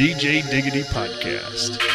DJ Diggity Podcast.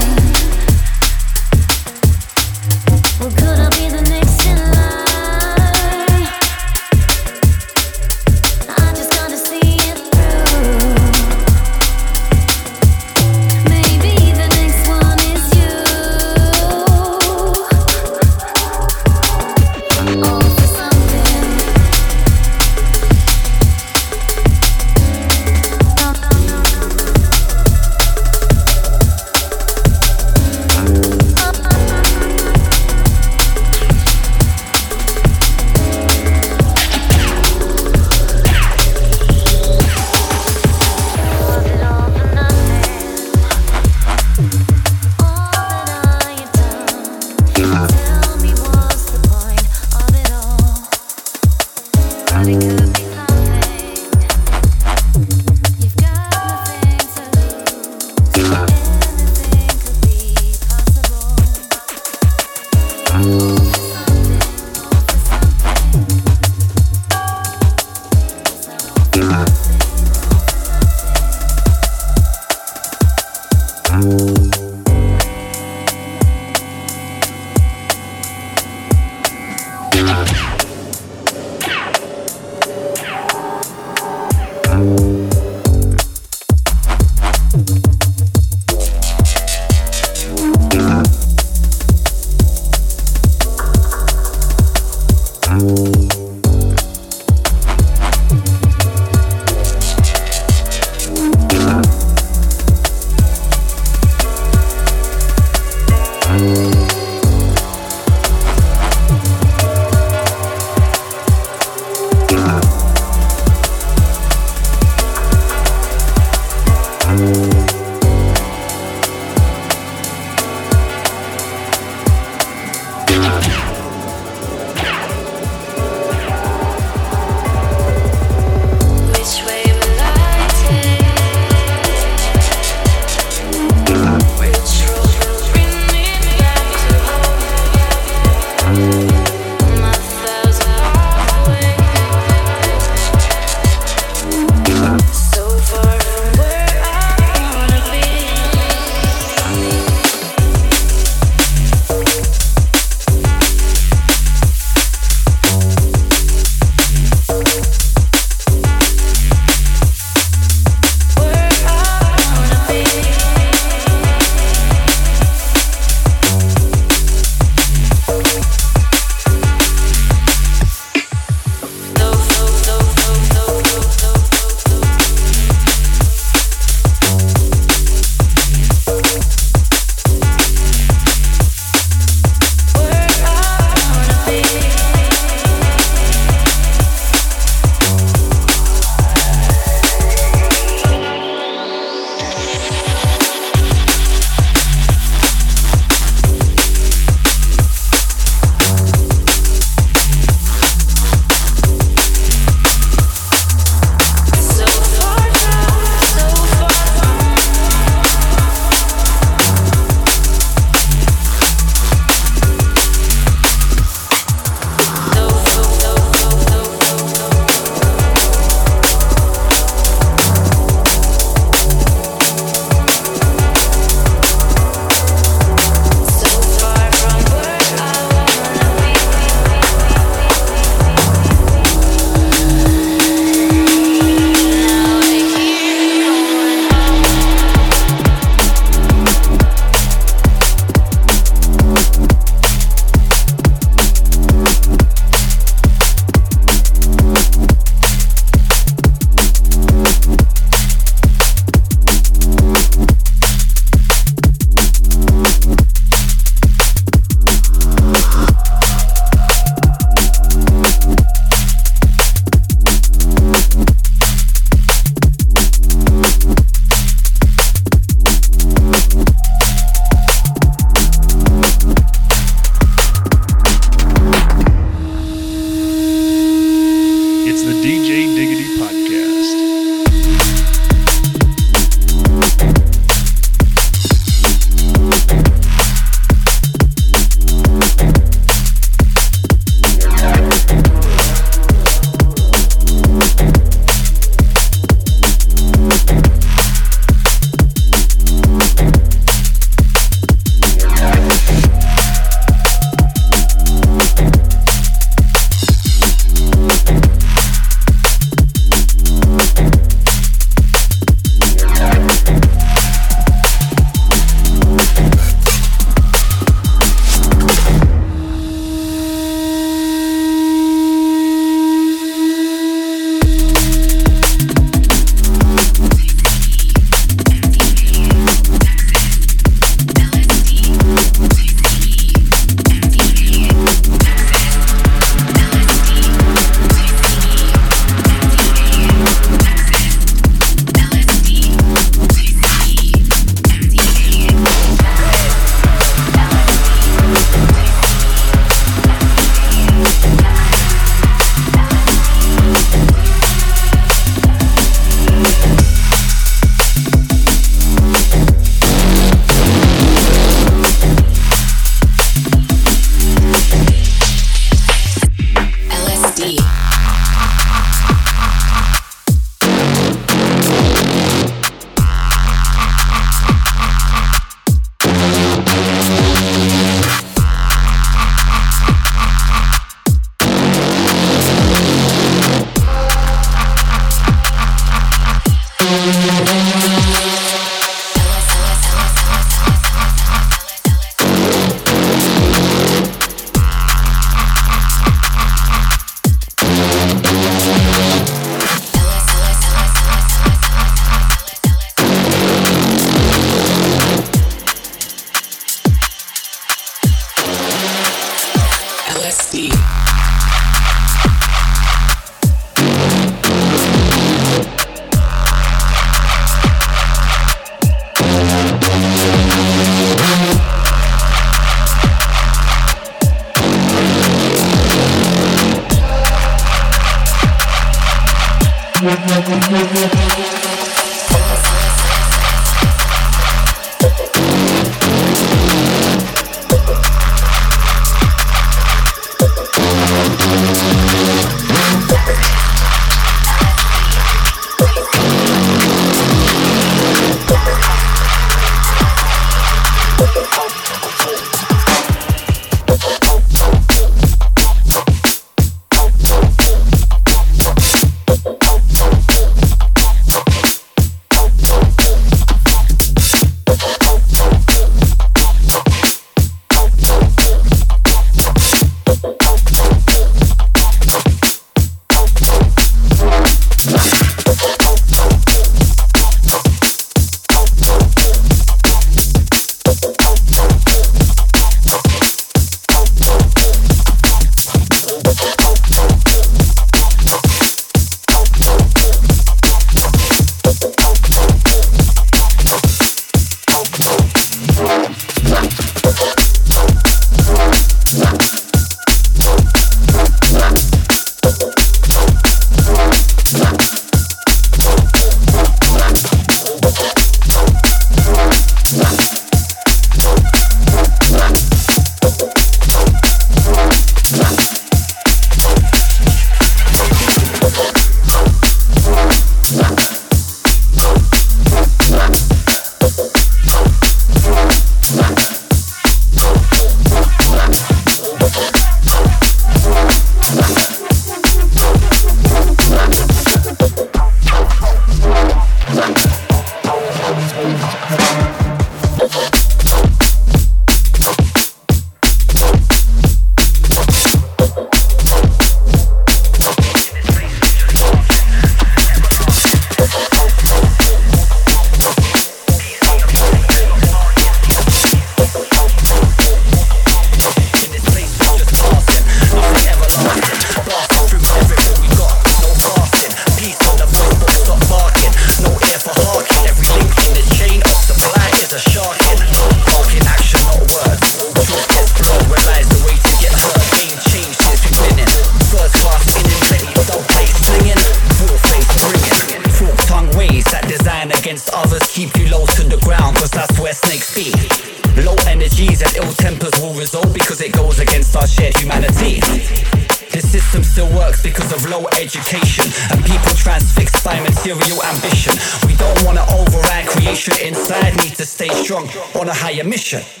Every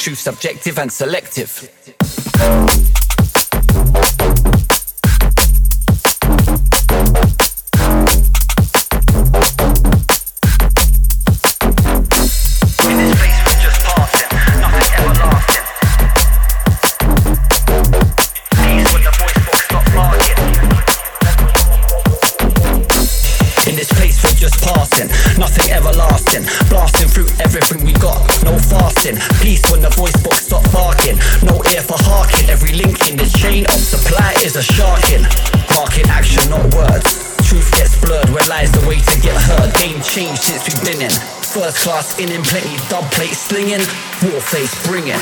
truth subjective and selective. In in plenty, dub plate slinging, war face bringing.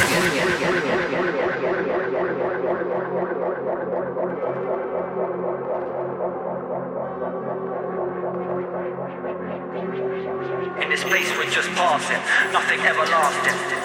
In this place we're just passing, nothing everlasting.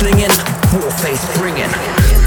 Slinging, war face bringing.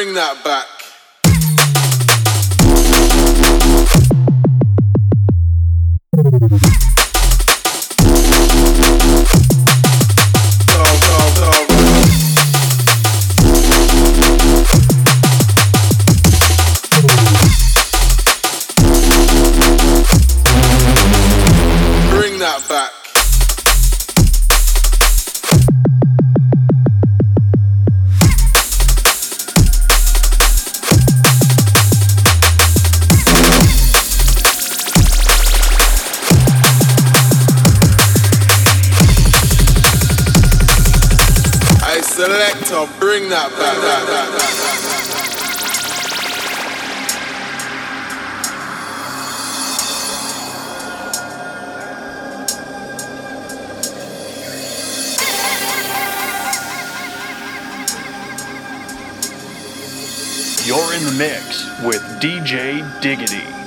bring that back. You're in the mix with DJ Diggity.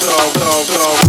go, go, go.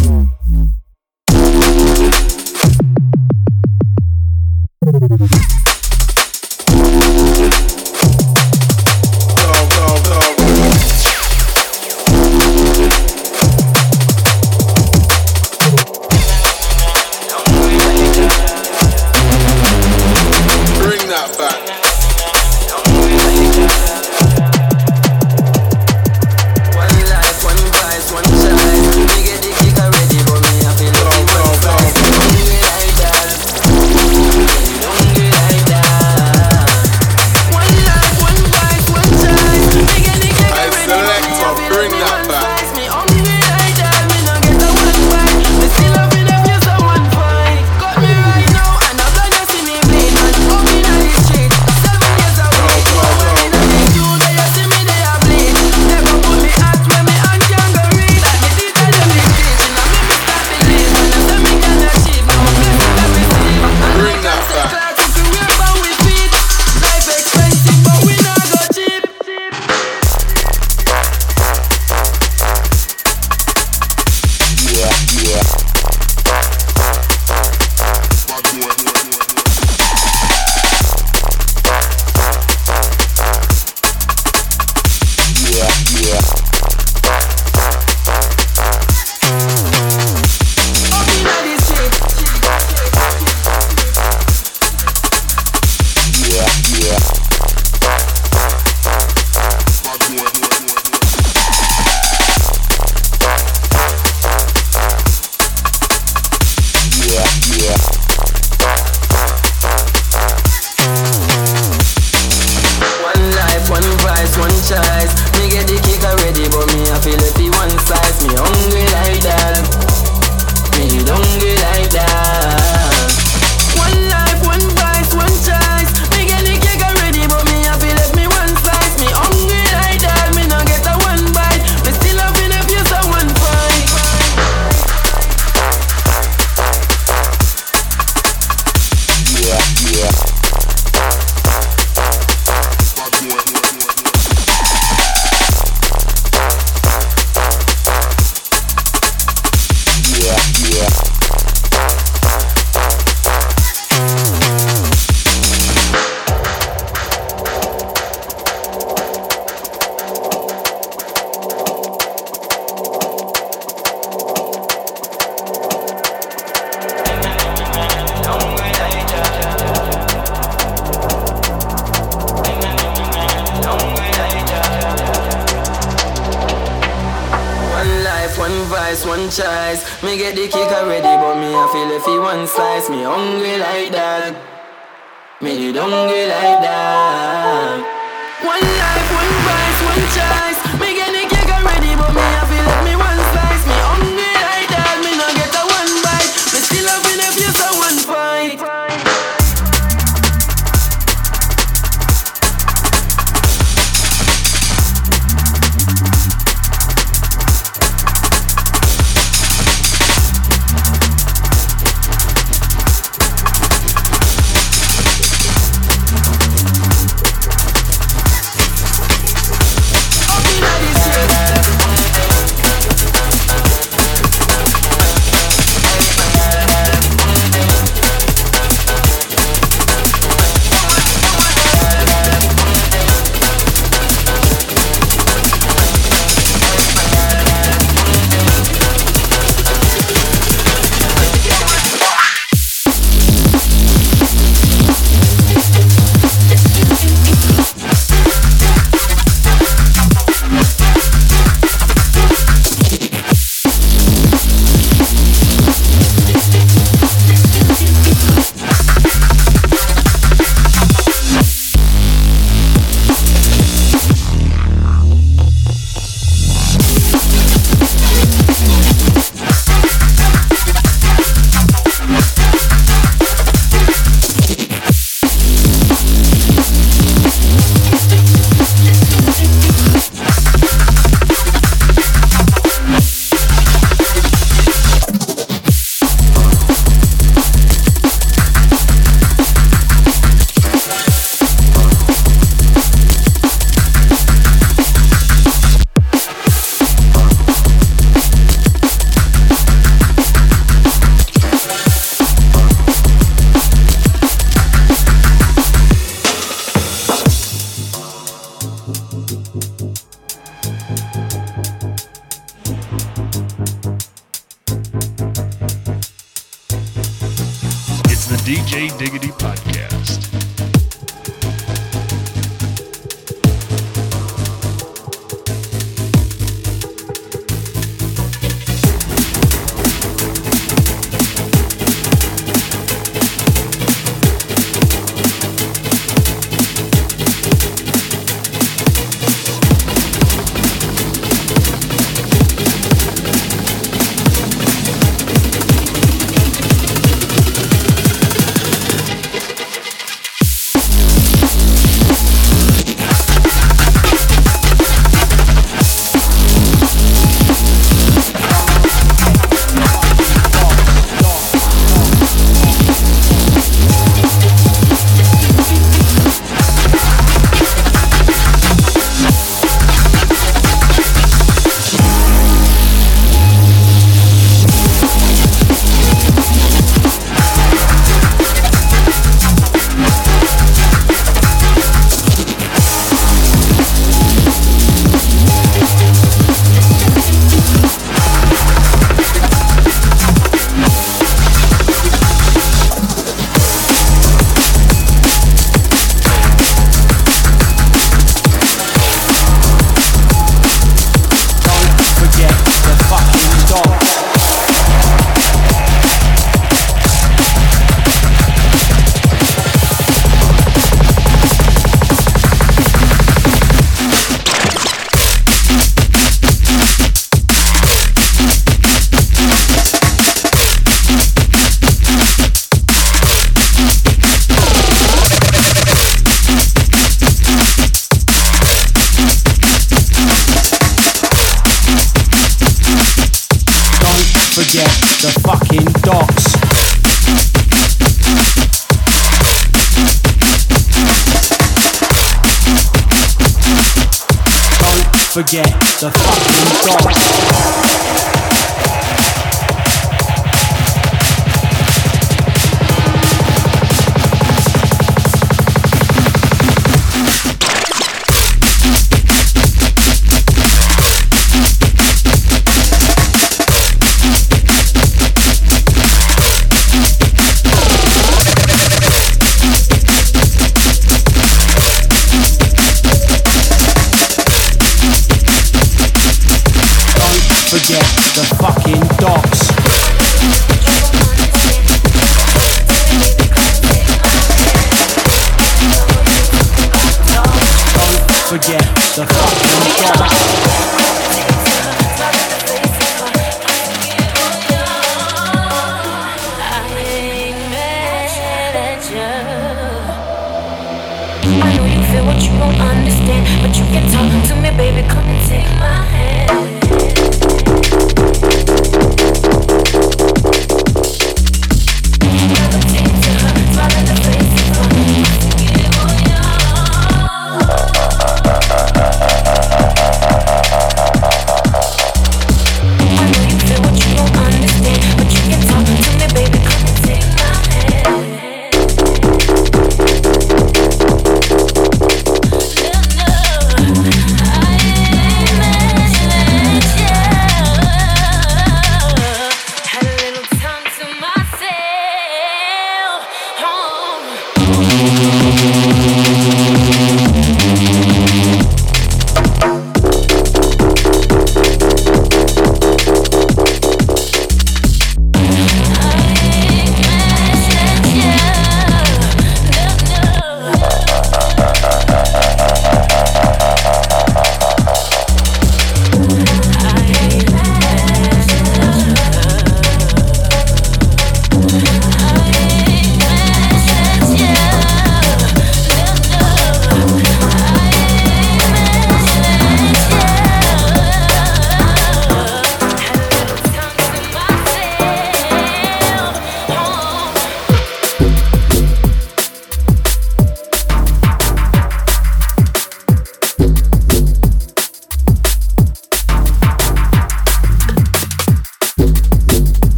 Take my hand.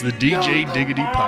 It's the DJ Diggity Podcast.